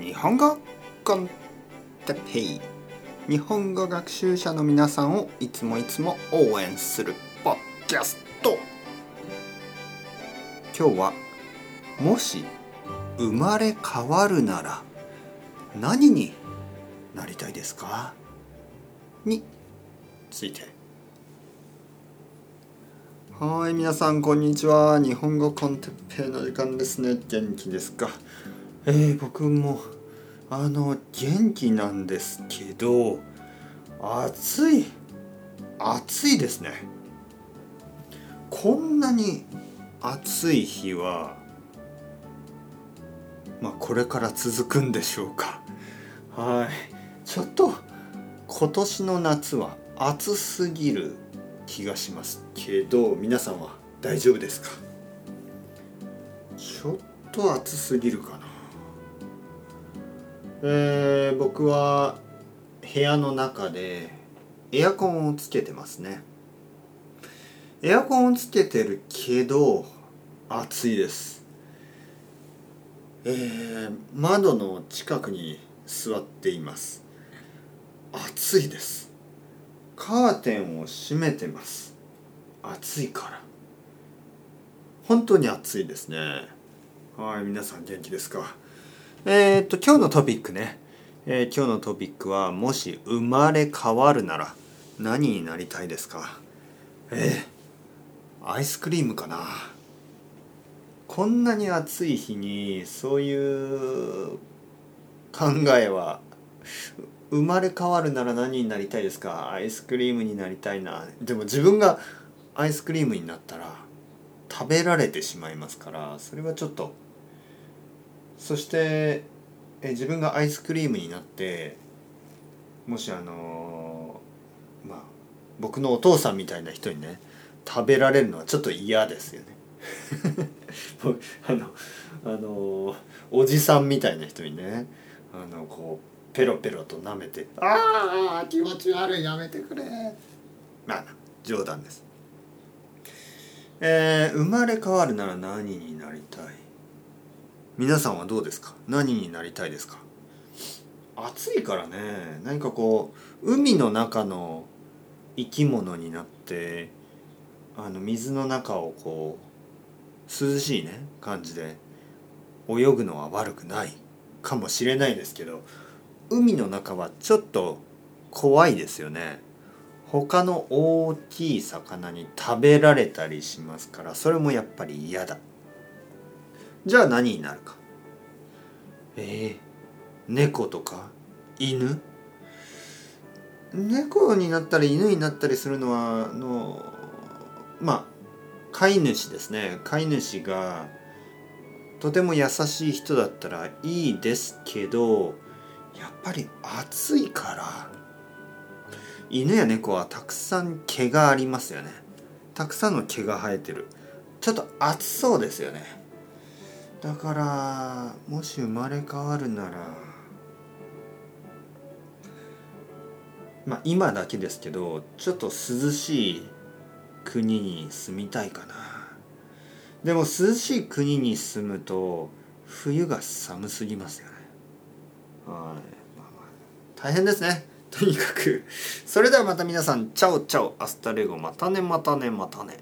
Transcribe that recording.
日本語コンテペイ。日本語学習者の皆さんをいつもいつも応援するポッキャスト。今日はもし生まれ変わるなら何になりたいですか？について。はい皆さんこんにちは。日本語コンテッペイの時間ですね。元気ですか？えー、僕もあの元気なんですけど暑い暑いですね。こんなに暑い日はまあこれから続くんでしょうか。はい。ちょっと今年の夏は暑すぎる気がしますけど皆さんは大丈夫ですか？ちょっと暑すぎるかな。えー、僕は部屋の中でエアコンをつけてますね。エアコンをつけてるけど暑いです。えー、窓の近くに座っています。暑いです。カーテンを閉めてます。暑いから。本当に暑いですね。はい皆さん元気ですか？えー、っと今日のトピックね、えー、今日のトピックはもし生まれ変わるなら何になりたいですか？えー、アイスクリームかな？こんなに暑い日にそういう考えは生まれ変わるなら何になりたいですか？アイスクリームになりたいな。でも自分がアイスクリームになったら食べられてしまいますからそれはちょっとそしてえ自分がアイスクリームになってもしあのまあ僕のお父さんみたいな人にね食べられるのはちょっと嫌ですよね。あのあのおじさんみたいな人にねあのこうペロペロと舐めて「ああ気持ち悪いやめてくれ」まあ冗談です。えー、生まれ変わるなら何になりたい？皆さんはどうですか？何になりたいですか？暑いからね。何かこう海の中の生き物になってあの水の中をこう涼しいね感じで泳ぐのは悪くないかもしれないですけど海の中はちょっと怖いですよね。他の大きい魚に食べられたりしますからそれもやっぱり嫌だ。じゃあ何になるか？えー、猫とか？犬？猫になったり犬になったりするのはあのまあ飼い主ですね。飼い主がとても優しい人だったらいいですけどやっぱり暑いから犬や猫はたくさん毛がありますよね。たくさんの毛が生えてる。ちょっと暑そうですよねだからもし生まれ変わるならまあ今だけですけどちょっと涼しい国に住みたいかな。でも涼しい国に住むと冬が寒すぎますよね。はい、まあ、まあ大変ですね。とにかく。それではまた皆さん ciao ciao。 hasta luego。またねまたねまたね。